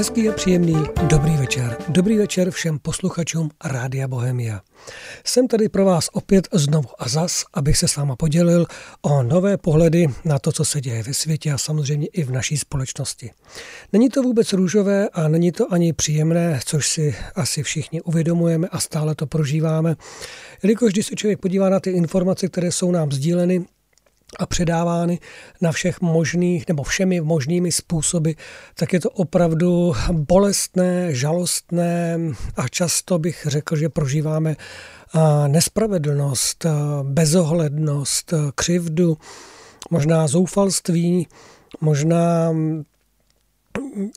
Hezký a příjemný dobrý večer. Dobrý večer všem posluchačům Rádia Bohemia. Jsem tady pro vás opět znovu a zas, abych se s váma podělil o nové pohledy na to, co se děje ve světě a samozřejmě i v naší společnosti. Není to vůbec růžové a není to ani příjemné, což si asi všichni uvědomujeme a stále to prožíváme. Jelikož když se člověk podívá na ty informace, které jsou nám sdíleny, a předávány na všech možných nebo všemi možnými způsoby, tak je to opravdu bolestné, žalostné a často bych řekl, že prožíváme nespravedlnost, bezohlednost, křivdu, možná zoufalství, možná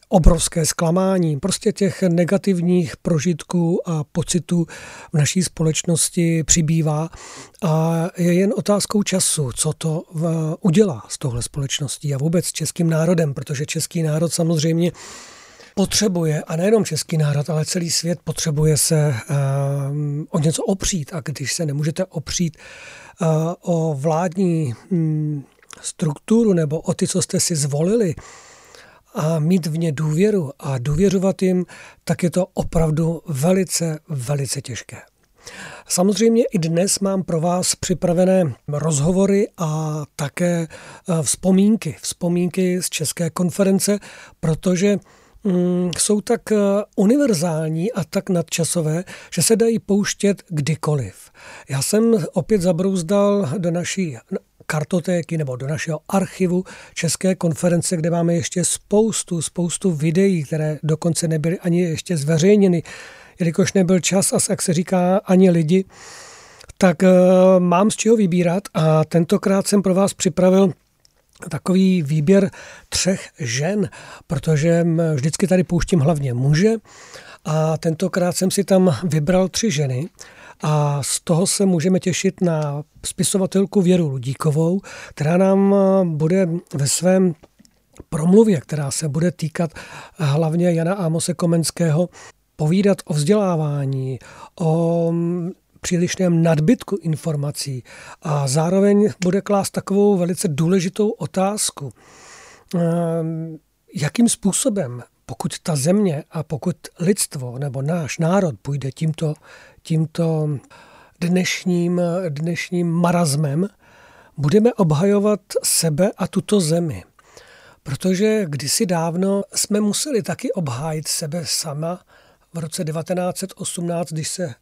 obrovské zklamání. Prostě těch negativních prožitků a pocitů v naší společnosti přibývá a je jen otázkou času, co to udělá s touhle společností a vůbec s českým národem, protože český národ samozřejmě potřebuje, a nejenom český národ, ale celý svět potřebuje se uh, o něco opřít. A když se nemůžete opřít uh, o vládní um, strukturu nebo o ty, co jste si zvolili, a mít v ně důvěru a důvěřovat jim, tak je to opravdu velice, velice těžké. Samozřejmě i dnes mám pro vás připravené rozhovory a také eh, vzpomínky. Vzpomínky z České konference, protože mm, jsou tak eh, univerzální a tak nadčasové, že se dají pouštět kdykoliv. Já jsem opět zabrouzdal do naší kartotéky nebo do našeho archivu České konference, kde máme ještě spoustu, spoustu videí, které dokonce nebyly ani ještě zveřejněny, jelikož nebyl čas a jak se říká ani lidi, tak uh, mám z čeho vybírat. A tentokrát jsem pro vás připravil takový výběr třech žen, protože vždycky tady pouštím hlavně muže. A tentokrát jsem si tam vybral tři ženy a z toho se můžeme těšit na spisovatelku Věru Ludíkovou, která nám eh, bude ve svém promluvě, která se bude týkat hlavně Jana Ámose Komenského, povídat o vzdělávání, o mm, přílišném nadbytku informací a zároveň bude klást takovou velice důležitou otázku. Ehm, jakým způsobem, pokud ta země a pokud lidstvo nebo náš národ půjde tímto tímto dnešním, dnešním marazmem, budeme obhajovat sebe a tuto zemi. Protože kdysi dávno jsme museli taky obhájit sebe sama v roce 1918, když se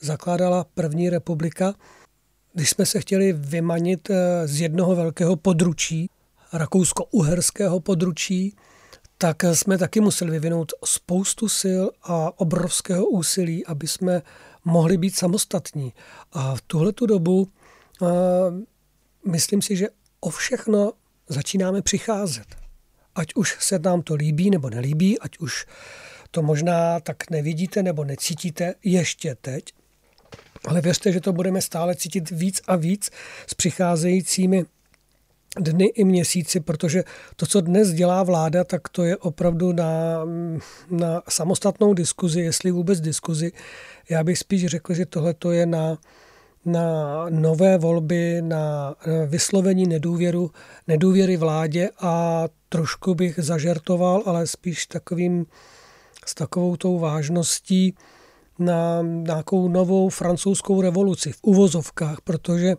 zakládala první republika, když jsme se chtěli vymanit eh, z jednoho velkého područí, rakousko-uherského područí, tak jsme taky museli vyvinout spoustu sil a obrovského úsilí, aby jsme mohli být samostatní. A v tuhle tu dobu uh, myslím si, že o všechno začínáme přicházet. Ať už se nám to líbí nebo nelíbí, ať už to možná tak nevidíte nebo necítíte ještě teď, ale věřte, že to budeme stále cítit víc a víc s přicházejícími dny i měsíci, protože to, co dnes dělá vláda, tak to je opravdu na, na samostatnou diskuzi, jestli vůbec diskuzi. Já bych spíš řekl, že tohle to je na, na nové volby, na vyslovení nedůvěru, nedůvěry vládě a trošku bych zažertoval, ale spíš takovým, s takovou tou vážností na nějakou novou francouzskou revoluci v uvozovkách, protože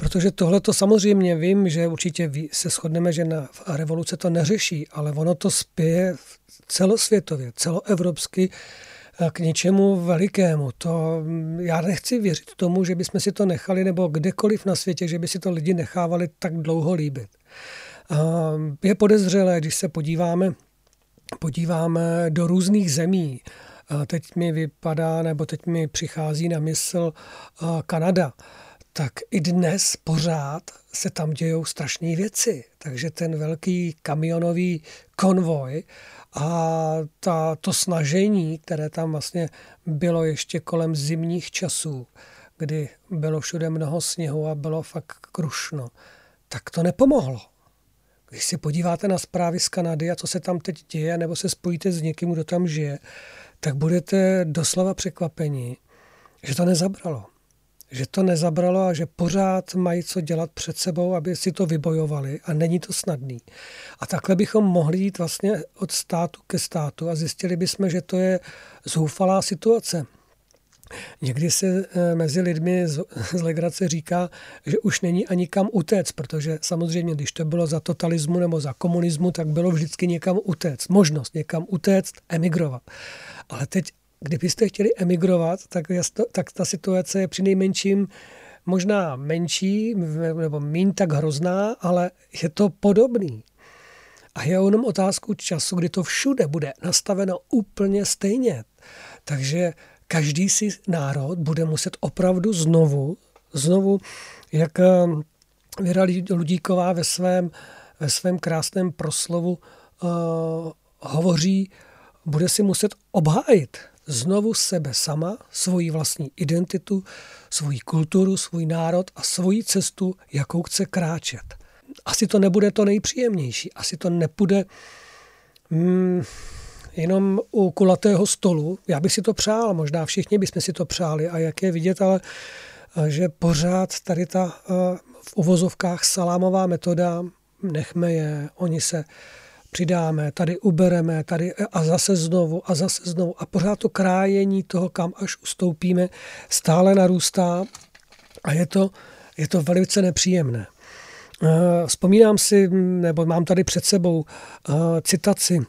Protože tohle to samozřejmě vím, že určitě se shodneme, že na revoluce to neřeší, ale ono to spěje celosvětově, celoevropsky eh, k něčemu velikému. To, mm, já nechci věřit tomu, že bychom si to nechali, nebo kdekoliv na světě, že by si to lidi nechávali tak dlouho líbit. Je podezřelé, když se podíváme, podíváme do různých zemí. Teď mi vypadá, nebo teď mi přichází na mysl Kanada tak i dnes pořád se tam dějou strašné věci. Takže ten velký kamionový konvoj a ta, to snažení, které tam vlastně bylo ještě kolem zimních časů, kdy bylo všude mnoho sněhu a bylo fakt krušno, tak to nepomohlo. Když si podíváte na zprávy z Kanady a co se tam teď děje, nebo se spojíte s někým, kdo tam žije, tak budete doslova překvapeni, že to nezabralo že to nezabralo a že pořád mají co dělat před sebou, aby si to vybojovali a není to snadný. A takhle bychom mohli jít vlastně od státu ke státu a zjistili bychom, že to je zoufalá situace. Někdy se eh, mezi lidmi z, z legrace říká, že už není ani kam utéct, protože samozřejmě, když to bylo za totalismu nebo za komunismu, tak bylo vždycky někam utéct. Možnost někam utéct, emigrovat. Ale teď, kdybyste chtěli emigrovat, tak, tak ta situace je při nejmenším možná menší nebo méně tak hrozná, ale je to podobný. A je jenom otázku času, kdy to všude bude nastaveno úplně stejně. Takže každý si národ bude muset opravdu znovu, znovu, jak eh, Věra Ludíková ve svém, ve svém krásném proslovu uh, hovoří, bude si muset obhájit znovu sebe sama, svoji vlastní identitu, svoji kulturu, svůj národ a svoji cestu, jakou chce kráčet. Asi to nebude to nejpříjemnější, asi to nepůjde hmm, jenom u kulatého stolu. Já bych si to přál, možná všichni bychom si to přáli a jak je vidět, ale eh, že pořád tady ta eh, v uvozovkách salámová metoda, nechme je, oni se přidáme, tady ubereme, tady a zase znovu a zase znovu. A pořád to krájení toho, kam až ustoupíme, stále narůstá a je to, je to velice nepříjemné. Eh, vzpomínám si, nebo mám tady před sebou citaci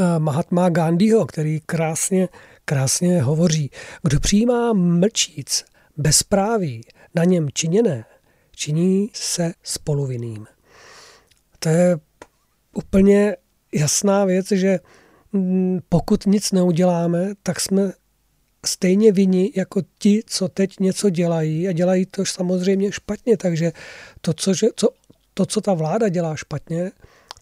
Eh, Mahatma Gandhiho, který krásně, krásně hovoří. Kdo přijímá mlčíc, bezpráví, na něm činěné, činí se spoluvinným. To je úplně jasná věc, že mm, pokud nic neuděláme, tak jsme stejně vinni jako ti, co teď něco dělají a dělají to samozřejmě špatně. Takže to, co, že, co, to, co ta vláda dělá špatně,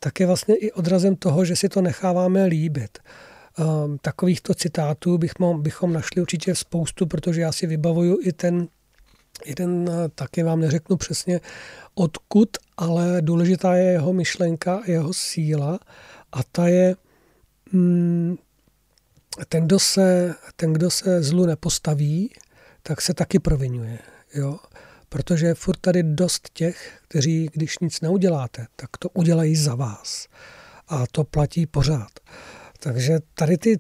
tak je vlastně i odrazem toho, že si to necháváme líbit. Um, takovýchto citátů bychom, bychom našli určitě spoustu, protože já si vybavuju i ten jeden, eh, taky vám neřeknu přesně odkud, ale důležitá je jeho myšlenka, jeho síla a ta je mm, ten, kdo se, ten, kdo se zlu nepostaví, tak se taky provinuje. Jo? protože furt tady dost těch, kteří, když nic neuděláte, tak to udělají za vás. A to platí pořád. Takže tady ty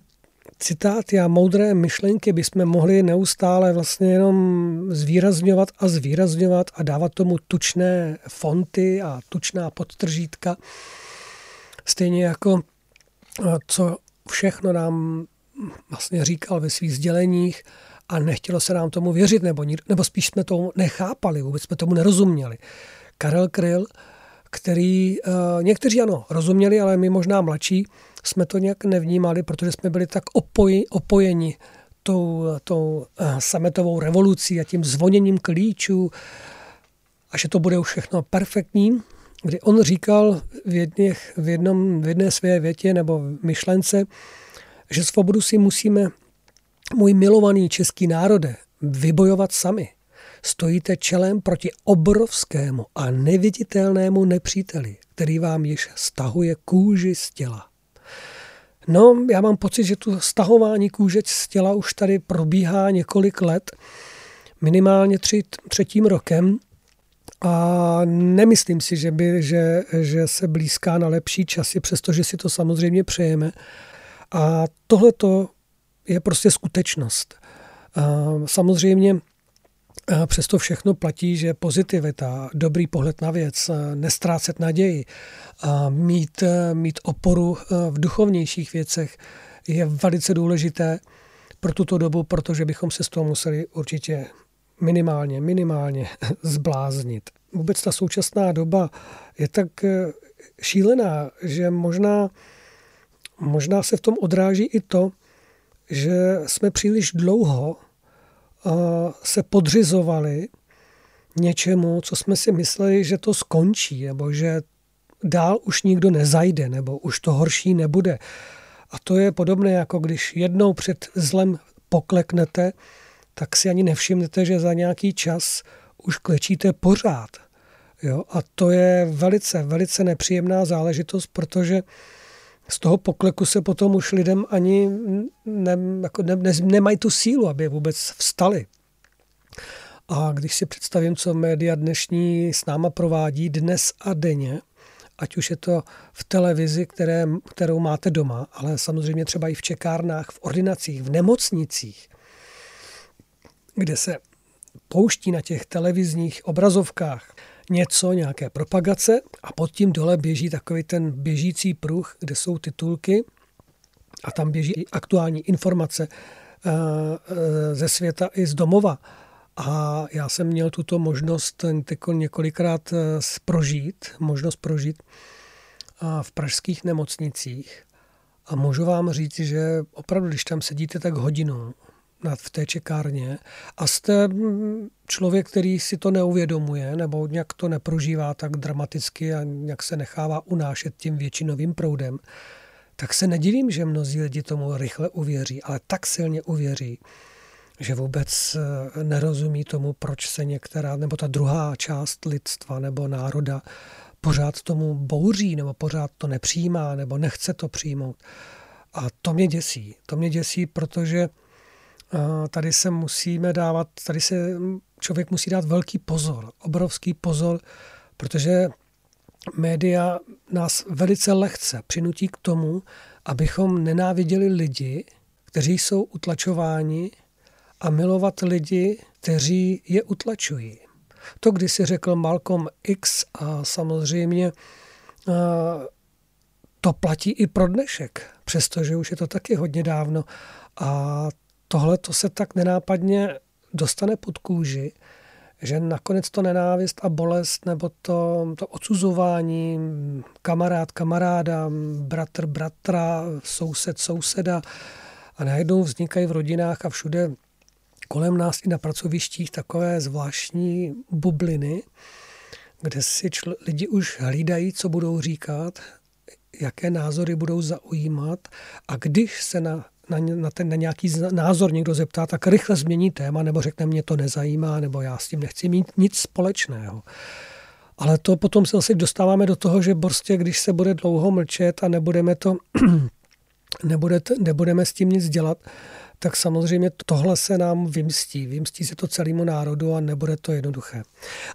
citáty a moudré myšlenky bychom mohli neustále vlastně jenom zvýrazňovat a zvýrazňovat a dávat tomu tučné fonty a tučná podtržítka. Stejně jako co všechno nám vlastně říkal ve svých sděleních, a nechtělo se nám tomu věřit, nebo, nebo spíš jsme tomu nechápali, vůbec jsme tomu nerozuměli. Karel Kryl, který uh, někteří ano, rozuměli, ale my možná mladší jsme to nějak nevnímali, protože jsme byli tak opoji, opojeni tou, tou uh, sametovou revolucí a tím zvoněním klíčů a že to bude už všechno perfektní, kdy on říkal v, jedných, v, jednom, v jedné své větě nebo myšlence, že svobodu si musíme můj milovaný český národe, vybojovat sami. Stojíte čelem proti obrovskému a neviditelnému nepříteli, který vám již stahuje kůži z těla. No, já mám pocit, že tu stahování kůže z těla už tady probíhá několik let, minimálně tři, třetím rokem a nemyslím si, že, by, že, že se blízká na lepší časy, přestože si to samozřejmě přejeme. A tohleto je prostě skutečnost. Samozřejmě Přesto všechno platí, že pozitivita, dobrý pohled na věc, nestrácet naději, mít, mít oporu v duchovnějších věcech je velice důležité pro tuto dobu, protože bychom se z toho museli určitě minimálně, minimálně zbláznit. Vůbec ta současná doba je tak šílená, že možná, možná se v tom odráží i to, že jsme příliš dlouho se podřizovali něčemu, co jsme si mysleli, že to skončí, nebo že dál už nikdo nezajde, nebo už to horší nebude. A to je podobné, jako když jednou před zlem pokleknete, tak si ani nevšimnete, že za nějaký čas už klečíte pořád. Jo? A to je velice, velice nepříjemná záležitost, protože z toho pokleku se potom už lidem ani ne, jako ne, ne, nemají tu sílu, aby vůbec vstali. A když si představím, co média dnešní s náma provádí dnes a denně, ať už je to v televizi, které, kterou máte doma, ale samozřejmě třeba i v čekárnách, v ordinacích, v nemocnicích, kde se pouští na těch televizních obrazovkách něco, nějaké propagace a pod tím dole běží takový ten běžící pruh, kde jsou titulky a tam běží aktuální informace eh, eh, ze světa i z domova. A já jsem měl tuto možnost několikrát eh, prožít, možnost prožít v pražských nemocnicích. A můžu vám říct, že opravdu, když tam sedíte tak hodinu v té čekárně a jste mm, člověk, který si to neuvědomuje nebo nějak to neprožívá tak dramaticky a nějak se nechává unášet tím většinovým proudem, tak se nedivím, že mnozí lidi tomu rychle uvěří, ale tak silně uvěří, že vůbec eh, nerozumí tomu, proč se některá, nebo ta druhá část lidstva nebo národa pořád tomu bouří, nebo pořád to nepřijímá, nebo nechce to přijmout. A to mě děsí. To mě děsí, protože tady se musíme dávat, tady se člověk musí dát velký pozor, obrovský pozor, protože média nás velice lehce přinutí k tomu, abychom nenáviděli lidi, kteří jsou utlačováni a milovat lidi, kteří je utlačují. To když si řekl Malcolm X a samozřejmě to platí i pro dnešek, přestože už je to taky hodně dávno. A tohle to se tak nenápadně dostane pod kůži, že nakonec to nenávist a bolest nebo to, to odsuzování, kamarád kamaráda, bratr bratra, soused souseda a najednou vznikají v rodinách a všude kolem nás i na pracovištích takové zvláštní bubliny, kde si čl- lidi už hlídají, co budou říkat, jaké názory budou zaujímat a když se na, na, na, ten, na nějaký názor někdo zeptá, tak rychle změní téma nebo řekne, mě to nezajímá nebo já s tím nechci mít nic společného. Ale to potom se zase dostáváme do toho, že prostě, když se bude dlouho mlčet a nebudeme to, nebude, nebudeme s tím nic dělat, tak samozřejmě tohle se nám vymstí. Vymstí se to celému národu a nebude to jednoduché.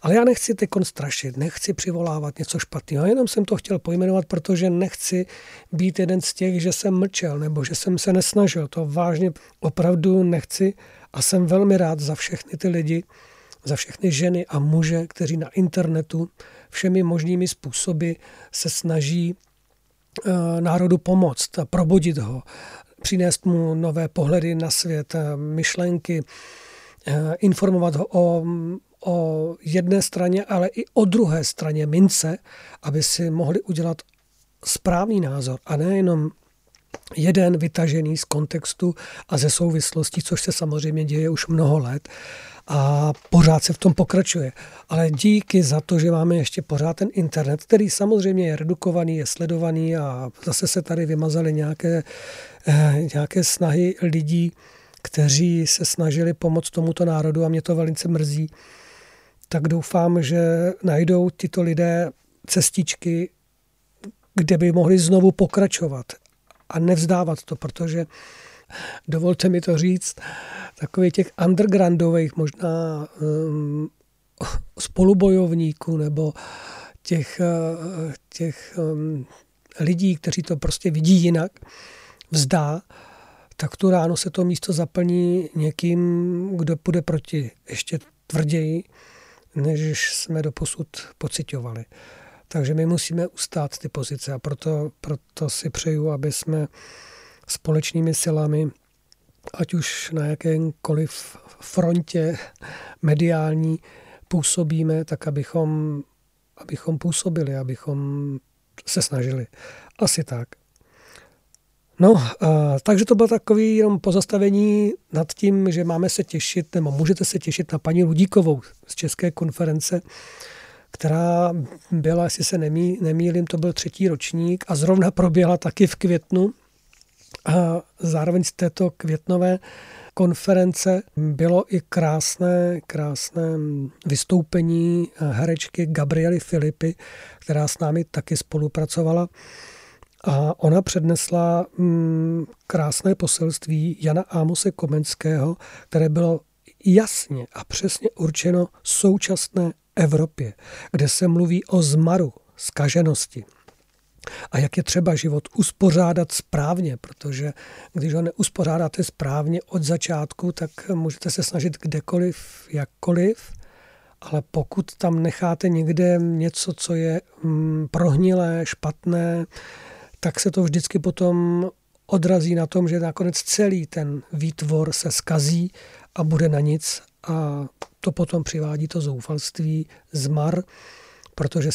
Ale já nechci teď strašit, nechci přivolávat něco špatného, jenom jsem to chtěl pojmenovat, protože nechci být jeden z těch, že jsem mlčel nebo že jsem se nesnažil. To vážně opravdu nechci a jsem velmi rád za všechny ty lidi, za všechny ženy a muže, kteří na internetu všemi možnými způsoby se snaží eh, národu pomoct, probudit ho, přinést mu nové pohledy na svět, eh, myšlenky, eh, informovat ho o, o jedné straně, ale i o druhé straně mince, aby si mohli udělat správný názor a nejenom jeden vytažený z kontextu a ze souvislostí, což se samozřejmě děje už mnoho let a pořád se v tom pokračuje. Ale díky za to, že máme ještě pořád ten internet, který samozřejmě je redukovaný, je sledovaný a zase se tady vymazaly nějaké, eh, nějaké snahy lidí, kteří se snažili pomoct tomuto národu a mě to velice mrzí, tak doufám, že najdou tyto lidé cestičky, kde by mohli znovu pokračovat a nevzdávat to, protože dovolte mi to říct, takových těch undergroundových možná um, spolubojovníků nebo těch, uh, těch um, lidí, kteří to prostě vidí jinak, vzdá, tak tu ráno se to místo zaplní někým, kdo půjde proti ještě tvrději, než jsme doposud pocitovali. Takže my musíme ustát ty pozice a proto, proto si přeju, aby jsme společnými silami, ať už na jakémkoliv frontě mediální působíme, tak abychom, abychom působili, abychom se snažili. Asi tak. No, a, takže to bylo takový jenom pozastavení nad tím, že máme se těšit, nebo můžete se těšit na paní Ludíkovou z České konference, která byla, jestli se nemý, nemýlím, to byl třetí ročník a zrovna proběhla taky v květnu a zároveň z této květnové konference bylo i krásné, krásné vystoupení herečky Gabriely Filipy, která s námi taky spolupracovala. A ona přednesla mm, krásné poselství Jana Ámose Komenského, které bylo jasně a přesně určeno současné Evropě, kde se mluví o zmaru, skaženosti. A jak je třeba život uspořádat správně, protože když ho neuspořádáte správně od začátku, tak můžete se snažit kdekoliv, jakkoliv, ale pokud tam necháte někde něco, co je mm, prohnilé, špatné, tak se to vždycky potom odrazí na tom, že nakonec celý ten výtvor se skazí a bude na nic a to potom přivádí to zoufalství, zmar, protože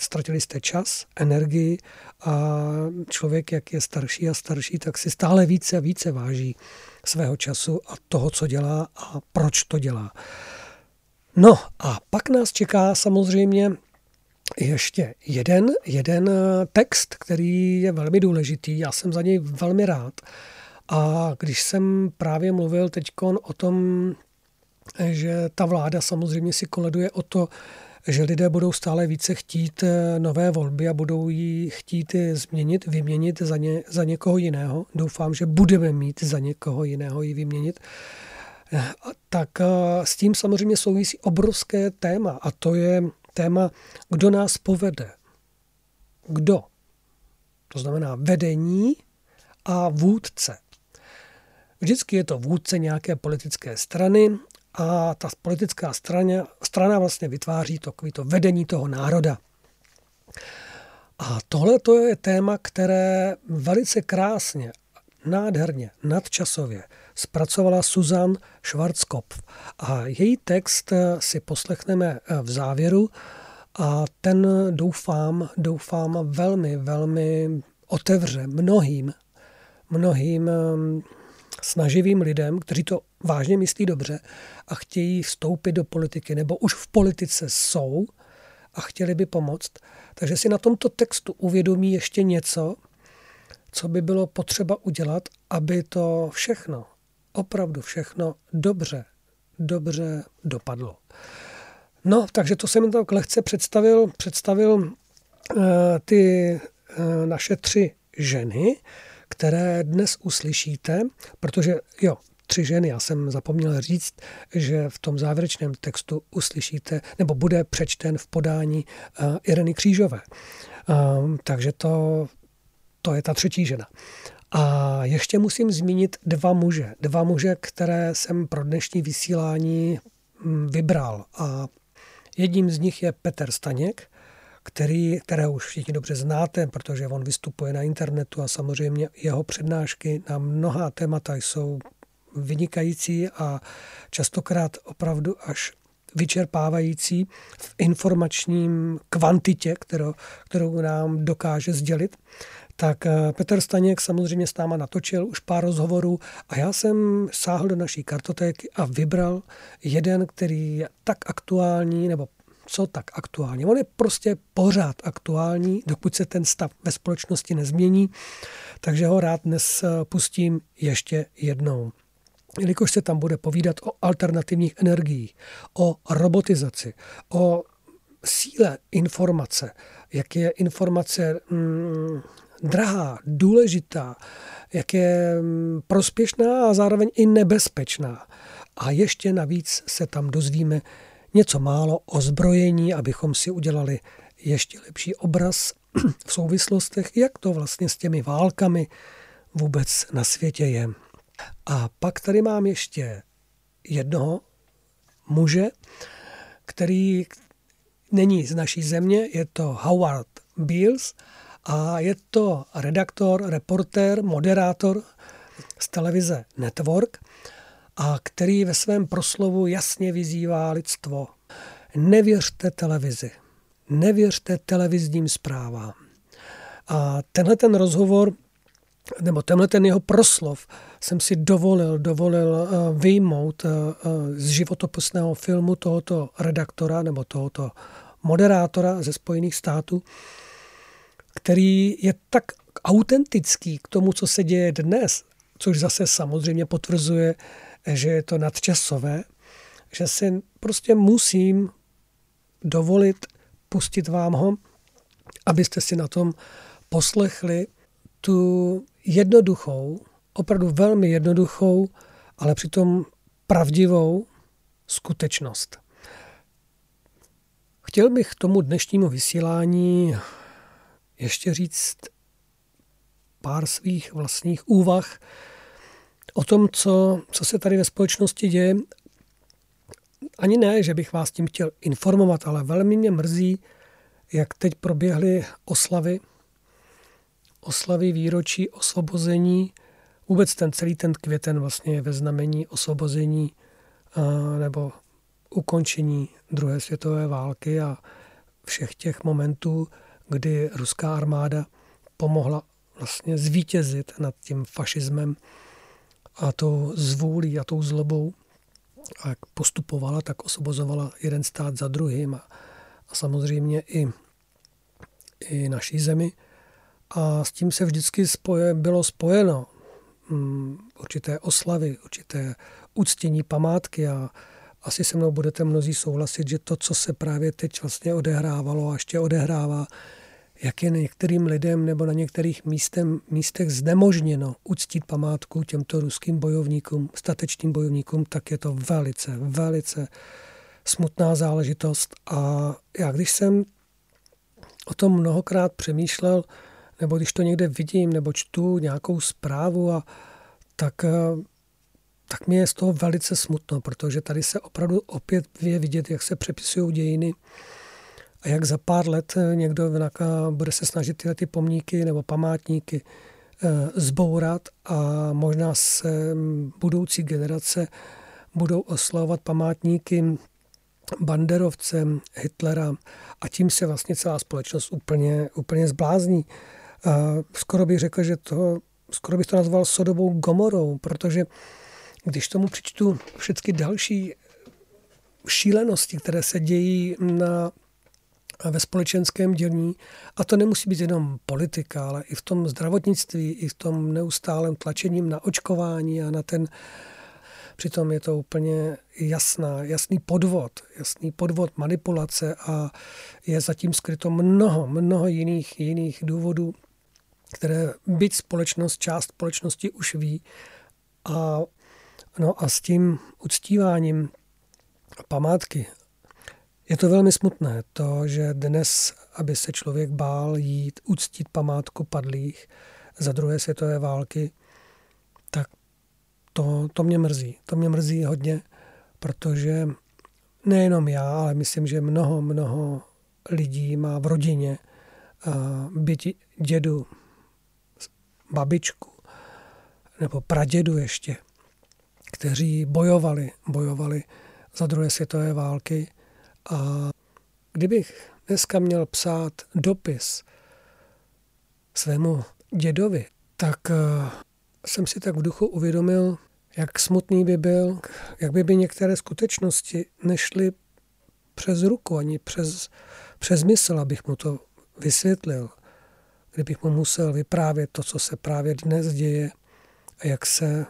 ztratili jste čas, energii a člověk, jak je starší a starší, tak si stále více a více váží svého času a toho, co dělá a proč to dělá. No a pak nás čeká samozřejmě ještě jeden, jeden text, který je velmi důležitý. Já jsem za něj velmi rád. A když jsem právě mluvil teď o tom, že ta vláda samozřejmě si koleduje o to, že lidé budou stále více chtít eh, nové volby a budou ji chtít změnit, vyměnit za, ně, za někoho jiného. Doufám, že budeme mít za někoho jiného ji vyměnit. Eh, tak eh, s tím samozřejmě souvisí obrovské téma a to je téma, kdo nás povede. Kdo? To znamená vedení a vůdce. Vždycky je to vůdce nějaké politické strany a ta politická strana, strana vlastně vytváří takový to vedení toho národa. A tohle to je téma, které velice krásně, nádherně, nadčasově zpracovala Susan Schwarzkopf. A její text si poslechneme v závěru a ten doufám, doufám velmi, velmi otevře mnohým, mnohým snaživým lidem, kteří to vážně myslí dobře a chtějí vstoupit do politiky nebo už v politice jsou a chtěli by pomoct. Takže si na tomto textu uvědomí ještě něco, co by bylo potřeba udělat, aby to všechno, opravdu všechno dobře, dobře dopadlo. No, takže to jsem tak lehce představil, představil uh, ty uh, naše tři ženy, které dnes uslyšíte, protože jo, tři ženy, já jsem zapomněl říct, že v tom závěrečném textu uslyšíte, nebo bude přečten v podání uh, Ireny Křížové. Um, takže to, to je ta třetí žena. A ještě musím zmínit dva muže. Dva muže, které jsem pro dnešní vysílání hm, vybral. A jedním z nich je Petr Staněk, který, kterého už všichni dobře znáte, protože on vystupuje na internetu a samozřejmě jeho přednášky na mnohá témata jsou vynikající a častokrát opravdu až vyčerpávající v informačním kvantitě, kterou, kterou nám dokáže sdělit. Tak eh, Petr Staněk samozřejmě s náma natočil už pár rozhovorů a já jsem sáhl do naší kartotéky a vybral jeden, který je tak aktuální, nebo co tak aktuální. On je prostě pořád aktuální, dokud se ten stav ve společnosti nezmění, takže ho rád dnes eh, pustím ještě jednou. Jelikož se tam bude povídat o alternativních energiích, o robotizaci, o síle informace, jak je informace mm, drahá, důležitá, jak je mm, prospěšná a zároveň i nebezpečná. A ještě navíc se tam dozvíme něco málo o zbrojení, abychom si udělali ještě lepší obraz v souvislostech, jak to vlastně s těmi válkami vůbec na světě je. A pak tady mám ještě jednoho muže, který není z naší země, je to Howard Beals a je to redaktor, reportér, moderátor z televize Network a který ve svém proslovu jasně vyzývá lidstvo. Nevěřte televizi, nevěřte televizním zprávám. A tenhle ten rozhovor, nebo tenhle ten jeho proslov jsem si dovolil, dovolil eh, vyjmout eh, eh, z životopisného filmu tohoto redaktora nebo tohoto moderátora ze Spojených států, který je tak autentický k tomu, co se děje dnes, což zase samozřejmě potvrzuje že je to nadčasové, že si prostě musím dovolit pustit vám ho, abyste si na tom poslechli tu jednoduchou, opravdu velmi jednoduchou, ale přitom pravdivou skutečnost. Chtěl bych k tomu dnešnímu vysílání ještě říct pár svých vlastních úvah o tom, co, co se tady ve společnosti děje. Ani ne, že bych vás tím chtěl informovat, ale velmi mě mrzí, jak teď proběhly oslavy, oslavy výročí osvobození, vůbec ten celý ten květen vlastně je ve znamení osvobození nebo ukončení druhé světové války a všech těch momentů, kdy ruská armáda pomohla vlastně zvítězit nad tím fašismem a tou zvůlí a tou zlobou. A jak postupovala, tak osobozovala jeden stát za druhým a, a samozřejmě i, i naší zemi. A s tím se vždycky spoje, bylo spojeno um, určité oslavy, určité uctění památky a asi se mnou budete mnozí souhlasit, že to, co se právě teď vlastně odehrávalo a ještě odehrává, jak je některým lidem nebo na některých místem, místech znemožněno uctít památku těmto ruským bojovníkům, statečným bojovníkům, tak je to velice, velice smutná záležitost. A já když jsem o tom mnohokrát přemýšlel, nebo když to někde vidím, nebo čtu nějakou zprávu, a, tak, tak mi je z toho velice smutno, protože tady se opravdu opět je vidět, jak se přepisují dějiny a jak za pár let někdo bude se snažit tyhle ty pomníky nebo památníky eh, zbourat a možná se budoucí generace budou oslavovat památníky banderovcem Hitlera a tím se vlastně celá společnost úplně, úplně zblázní. Skoro bych řekl, že to, skoro bych to nazval sodovou gomorou, protože když tomu přičtu všechny další šílenosti, které se dějí na ve společenském dělní. A to nemusí být jenom politika, ale i v tom zdravotnictví, i v tom neustálém tlačením na očkování a na ten Přitom je to úplně jasná, jasný podvod, jasný podvod manipulace a je zatím skryto mnoho, mnoho jiných, jiných důvodů, které byť společnost, část společnosti už ví. A, no a s tím uctíváním památky je to velmi smutné, to, že dnes, aby se člověk bál jít uctít památku padlých za druhé světové války, tak to, to mě mrzí. To mě mrzí hodně, protože nejenom já, ale myslím, že mnoho, mnoho lidí má v rodině byť dědu, babičku nebo pradědu ještě, kteří bojovali, bojovali za druhé světové války a kdybych dneska měl psát dopis svému dědovi, tak eh, jsem si tak v duchu uvědomil, jak smutný by byl, jak by by některé skutečnosti nešly přes ruku, ani přes, přes mysl, abych mu to vysvětlil. Kdybych mu musel vyprávět to, co se právě dnes děje a jak se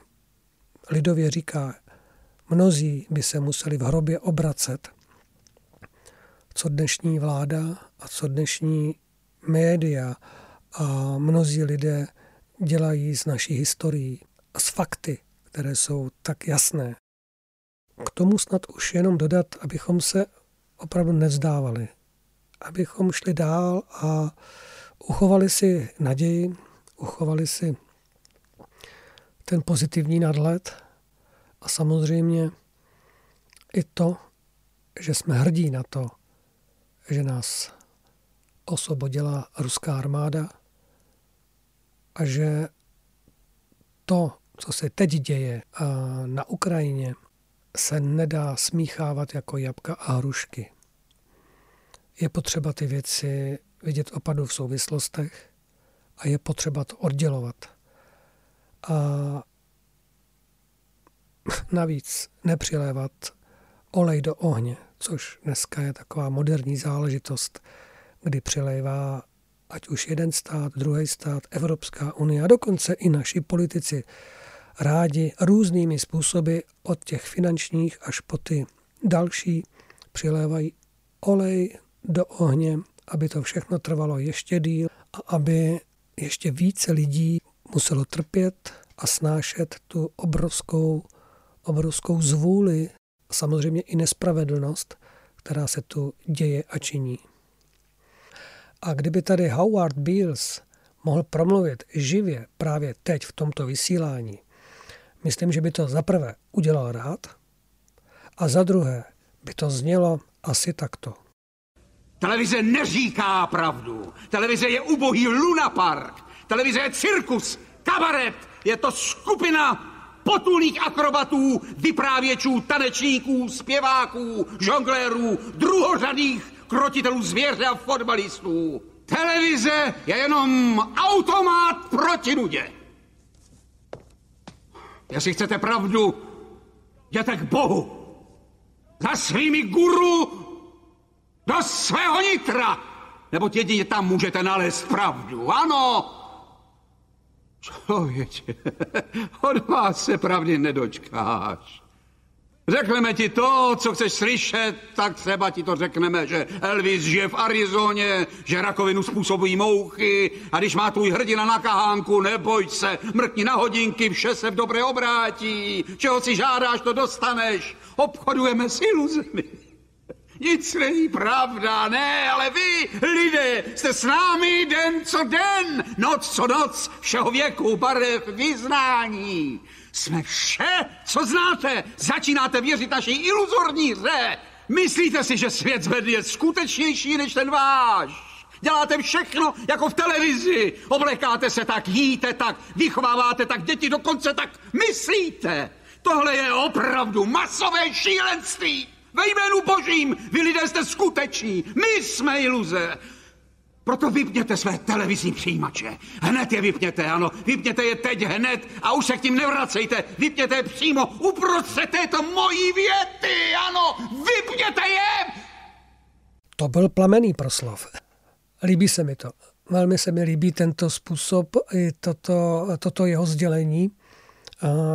lidově říká, mnozí by se museli v hrobě obracet – co dnešní vláda a co dnešní média a mnozí lidé dělají z naší historií a z fakty, které jsou tak jasné. K tomu snad už jenom dodat, abychom se opravdu nevzdávali, abychom šli dál a uchovali si naději, uchovali si ten pozitivní nadhled a samozřejmě i to, že jsme hrdí na to, že nás osvobodila ruská armáda a že to, co se teď děje na Ukrajině, se nedá smíchávat jako jabka a hrušky. Je potřeba ty věci vidět opadu v souvislostech a je potřeba to oddělovat. A navíc nepřilévat olej do ohně, což dneska je taková moderní záležitost, kdy přilévá ať už jeden stát, druhý stát, Evropská unie a dokonce i naši politici rádi různými způsoby od těch finančních až po ty další přilévají olej do ohně, aby to všechno trvalo ještě díl a aby ještě více lidí muselo trpět a snášet tu obrovskou, obrovskou zvůli a samozřejmě i nespravedlnost, která se tu děje a činí. A kdyby tady Howard Beals mohl promluvit živě právě teď v tomto vysílání, myslím, že by to za prvé udělal rád a za druhé by to znělo asi takto. Televize neříká pravdu. Televize je ubohý lunapark. Televize je cirkus, kabaret. Je to skupina potulných akrobatů, vyprávěčů, tanečníků, zpěváků, žonglérů, druhořadých krotitelů zvěře a fotbalistů. Televize je jenom automat proti nudě. Jestli chcete pravdu, jděte k Bohu. Za svými guru do svého nitra. Nebo jedině tam můžete nalézt pravdu. Ano, Člověče, od vás se pravdy nedočkáš. Řekneme ti to, co chceš slyšet, tak třeba ti to řekneme, že Elvis žije v Arizoně, že rakovinu způsobují mouchy a když má tvůj hrdina na kahánku, neboj se, mrkni na hodinky, vše se v dobré obrátí. Čeho si žádáš, to dostaneš. Obchodujeme s iluzemi. Nic není pravda, ne, ale vy, lidé, jste s námi den co den, noc co noc, všeho věku, barev, vyznání. Jsme vše, co znáte. Začínáte věřit naší iluzorní hře. Myslíte si, že svět zvedl je skutečnější než ten váš. Děláte všechno jako v televizi. Oblekáte se tak, jíte tak, vychováváte tak, děti dokonce tak myslíte. Tohle je opravdu masové šílenství. Ve jménu božím, vy lidé jste skuteční, my jsme iluze. Proto vypněte své televizní přijímače. Hned je vypněte, ano. Vypněte je teď hned a už se k tím nevracejte. Vypněte je přímo uprostřed této mojí věty, ano. Vypněte je! To byl plamený proslov. Líbí se mi to. Velmi se mi líbí tento způsob i toto, toto jeho sdělení,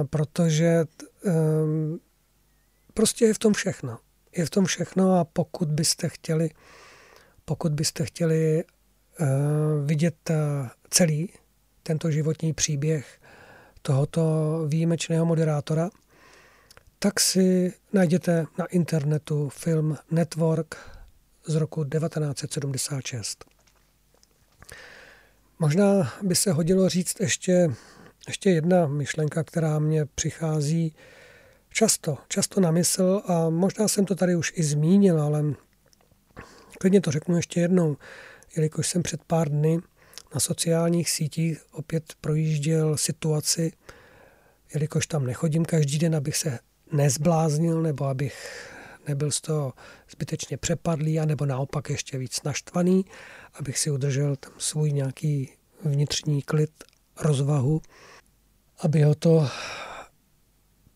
protože um, prostě je v tom všechno je v tom všechno a pokud byste chtěli, pokud byste chtěli uh, vidět uh, celý tento životní příběh tohoto výjimečného moderátora, tak si najděte na internetu film Network z roku 1976. Možná by se hodilo říct ještě, ještě jedna myšlenka, která mě přichází často, často na mysl a možná jsem to tady už i zmínil, ale klidně to řeknu ještě jednou, jelikož jsem před pár dny na sociálních sítích opět projížděl situaci, jelikož tam nechodím každý den, abych se nezbláznil nebo abych nebyl z toho zbytečně přepadlý, anebo naopak ještě víc naštvaný, abych si udržel tam svůj nějaký vnitřní klid, rozvahu, aby ho to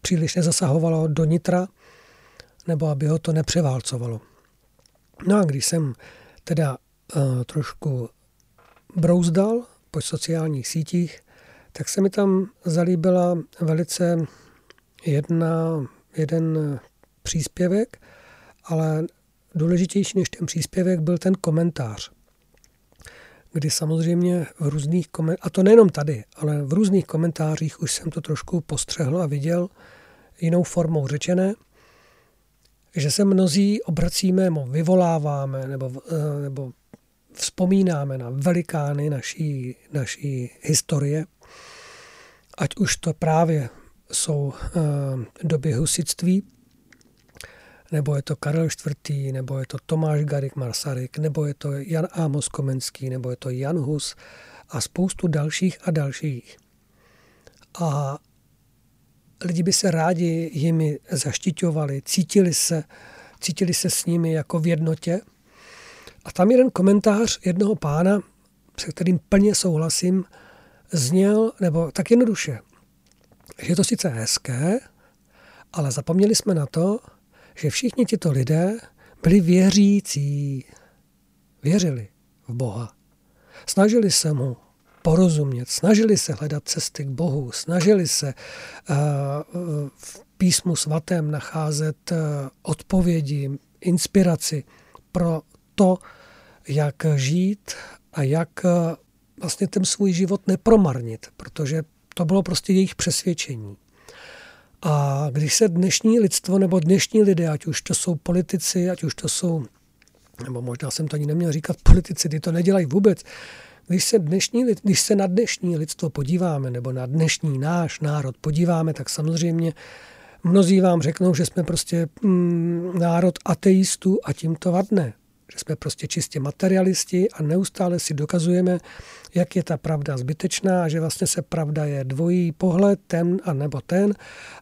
příliš nezasahovalo do nitra, nebo aby ho to nepřeválcovalo. No a když jsem teda uh, trošku brouzdal po sociálních sítích, tak se mi tam zalíbila velice jedna, jeden příspěvek, ale důležitější než ten příspěvek byl ten komentář kdy samozřejmě v různých komentářích, a to nejenom tady, ale v různých komentářích už jsem to trošku postřehl a viděl jinou formou řečené, že se mnozí obracíme, nebo vyvoláváme, nebo, eh, nebo vzpomínáme na velikány naší, naší historie, ať už to právě jsou uh, doby husitství, nebo je to Karel IV., nebo je to Tomáš Garik Marsaryk, nebo je to Jan Amos Komenský, nebo je to Jan Hus a spoustu dalších a dalších. A lidi by se rádi jimi zaštiťovali, cítili se, cítili se s nimi jako v jednotě. A tam jeden komentář jednoho pána, se kterým plně souhlasím, zněl, nebo tak jednoduše, že je to sice hezké, ale zapomněli jsme na to, že všichni tito lidé byli věřící, věřili v Boha. Snažili se mu porozumět, snažili se hledat cesty k Bohu, snažili se uh, v písmu svatém nacházet uh, odpovědi, inspiraci pro to, jak žít a jak uh, vlastně ten svůj život nepromarnit, protože to bylo prostě jejich přesvědčení. A když se dnešní lidstvo nebo dnešní lidé, ať už to jsou politici, ať už to jsou, nebo možná jsem to ani neměl říkat politici, ty to nedělají vůbec, když se, dnešní, když se na dnešní lidstvo podíváme, nebo na dnešní náš národ podíváme, tak samozřejmě mnozí vám řeknou, že jsme prostě mm, národ ateistů a tím to vadne. Že jsme prostě čistě materialisti a neustále si dokazujeme, jak je ta pravda zbytečná že vlastně se pravda je dvojí pohled, ten a nebo ten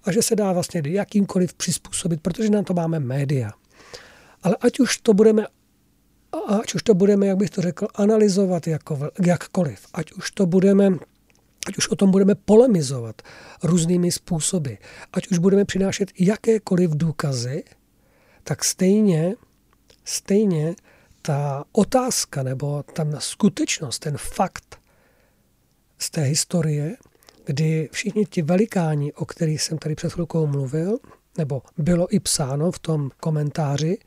a že se dá vlastně jakýmkoliv přizpůsobit, protože nám to máme média. Ale ať už to budeme ať už to budeme, jak bych to řekl, analyzovat jako, jakkoliv, ať už to budeme ať už o tom budeme polemizovat různými způsoby, ať už budeme přinášet jakékoliv důkazy, tak stejně, stejně ta otázka nebo ta skutečnost, ten fakt z té historie, kdy všichni ti velikáni, o kterých jsem tady před chvilkou mluvil, nebo bylo i psáno v tom komentáři,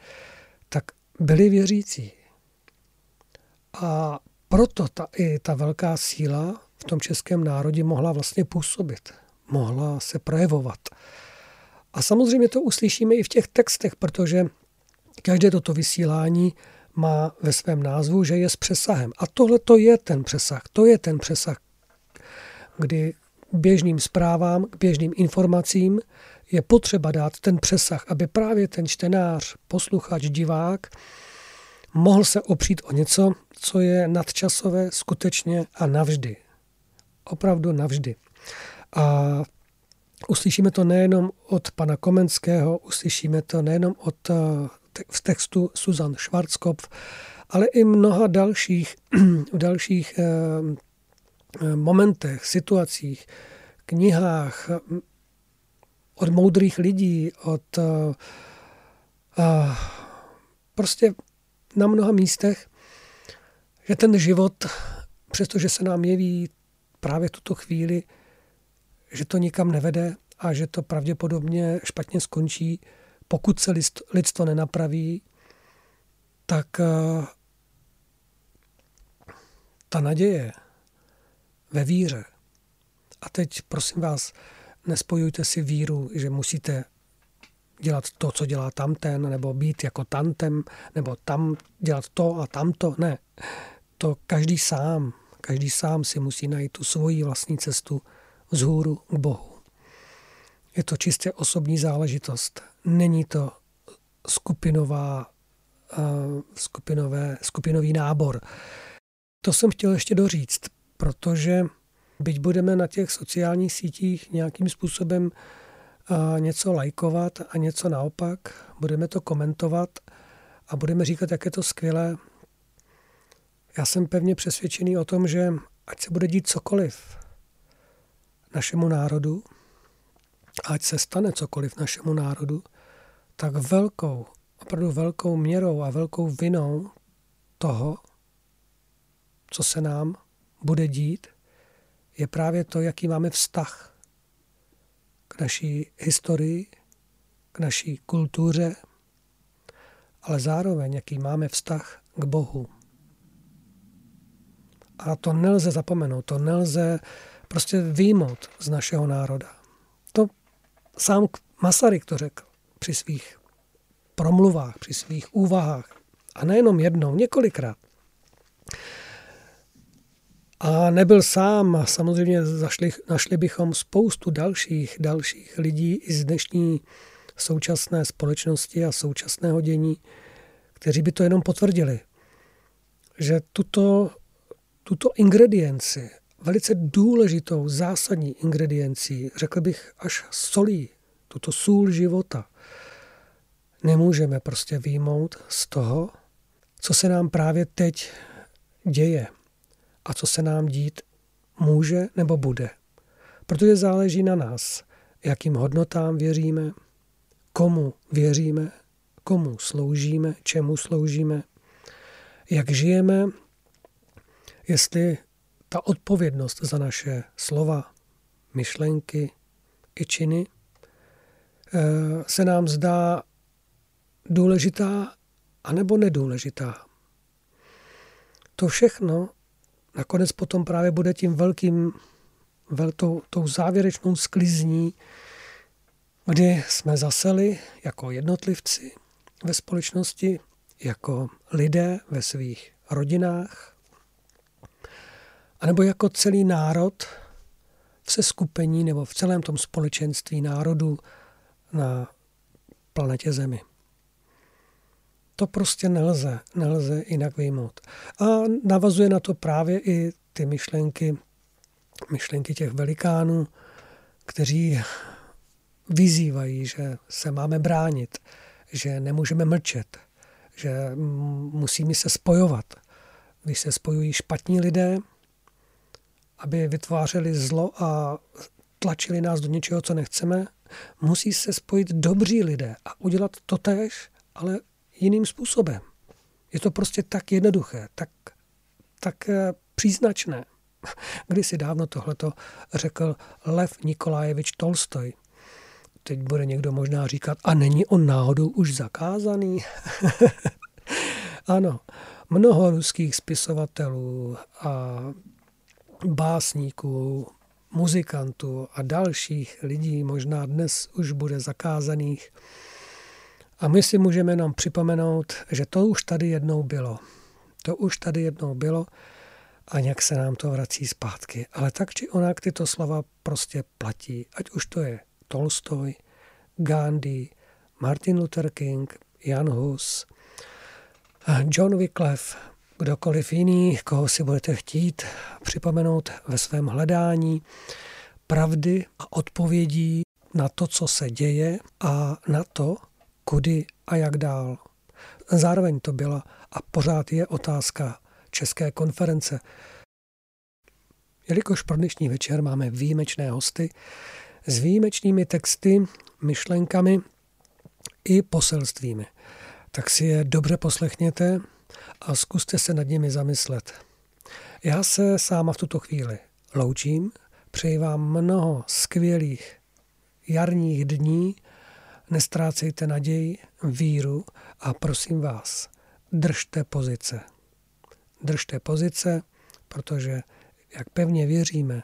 tak byli věřící. A proto ta, i ta velká síla v tom českém národě mohla vlastně působit, mohla se projevovat. A samozřejmě to uslyšíme i v těch textech, protože každé toto vysílání má ve svém názvu, že je s přesahem. A tohle to je ten přesah. To je ten přesah, kdy běžným zprávám, k běžným informacím je potřeba dát ten přesah, aby právě ten čtenář, posluchač, divák mohl se opřít o něco, co je nadčasové skutečně a navždy. Opravdu navždy. A uslyšíme to nejenom od pana Komenského, uslyšíme to nejenom od eh, v textu Susan Schwarzkopf, ale i mnoha dalších, v dalších eh, eh, momentech, situacích, knihách, od moudrých lidí, od prostě na mnoha místech, že ten život, přestože se nám jeví právě tuto chvíli, že to nikam nevede a že to pravděpodobně špatně skončí, pokud se lidstvo nenapraví, tak eh, ta naděje ve víře. A teď prosím vás, nespojujte si víru, že musíte dělat to, co dělá tamten, nebo být jako tantem, nebo tam dělat to a tamto. Ne, to každý sám, každý sám si musí najít tu svoji vlastní cestu vzhůru k Bohu. Je to čistě osobní záležitost. Není to skupinová, uh, skupinové, skupinový nábor. To jsem chtěl ještě doříct, protože byť budeme na těch sociálních sítích nějakým způsobem uh, něco lajkovat a něco naopak, budeme to komentovat a budeme říkat, jak je to skvělé. Já jsem pevně přesvědčený o tom, že ať se bude dít cokoliv našemu národu, ať se stane cokoliv našemu národu, tak velkou, opravdu velkou měrou a velkou vinou toho, co se nám bude dít, je právě to, jaký máme vztah k naší historii, k naší kultuře, ale zároveň, jaký máme vztah k Bohu. A to nelze zapomenout, to nelze prostě výjmout z našeho národa. Sám Masaryk to řekl při svých promluvách, při svých úvahách. A nejenom jednou, několikrát. A nebyl sám, samozřejmě zašli, našli bychom spoustu dalších, dalších lidí i z dnešní současné společnosti a současného dění, kteří by to jenom potvrdili, že tuto, tuto ingredienci velice důležitou, zásadní ingrediencí, řekl bych až solí, tuto sůl života, nemůžeme prostě výjmout z toho, co se nám právě teď děje a co se nám dít může nebo bude. Protože záleží na nás, jakým hodnotám věříme, komu věříme, komu sloužíme, čemu sloužíme, jak žijeme, jestli ta odpovědnost za naše slova, myšlenky i činy eh, se nám zdá důležitá anebo nedůležitá. To všechno nakonec potom právě bude tím velkým, vel, tou, tou závěrečnou sklizní, kdy jsme zaseli jako jednotlivci ve společnosti, jako lidé ve svých rodinách, anebo jako celý národ v seskupení nebo v celém tom společenství národů na planetě Zemi. To prostě nelze, nelze jinak vyjmout. A navazuje na to právě i ty myšlenky, myšlenky těch velikánů, kteří vyzývají, že se máme bránit, že nemůžeme mlčet, že musíme se spojovat. Když se spojují špatní lidé, aby vytvářeli zlo a tlačili nás do něčeho, co nechceme, musí se spojit dobří lidé a udělat to tež, ale jiným způsobem. Je to prostě tak jednoduché, tak, tak eh, příznačné. Kdysi dávno tohleto řekl Lev Nikolajevič Tolstoj. Teď bude někdo možná říkat, a není on náhodou už zakázaný? ano, mnoho ruských spisovatelů a básníků, muzikantů a dalších lidí možná dnes už bude zakázaných. A my si můžeme nám připomenout, že to už tady jednou bylo. To už tady jednou bylo a nějak se nám to vrací zpátky. Ale tak či onak tyto slova prostě platí. Ať už to je Tolstoj, Gandhi, Martin Luther King, Jan Hus, John Wycliffe, kdokoliv jiný, koho si budete chtít připomenout ve svém hledání pravdy a odpovědí na to, co se děje a na to, kudy a jak dál. Zároveň to byla a pořád je otázka České konference. Jelikož pro dnešní večer máme výjimečné hosty s výjimečnými texty, myšlenkami i poselstvími, tak si je dobře poslechněte a zkuste se nad nimi zamyslet. Já se sáma v tuto chvíli loučím, přeji vám mnoho skvělých jarních dní, nestrácejte naději, víru a prosím vás, držte pozice. Držte pozice, protože, jak pevně věříme,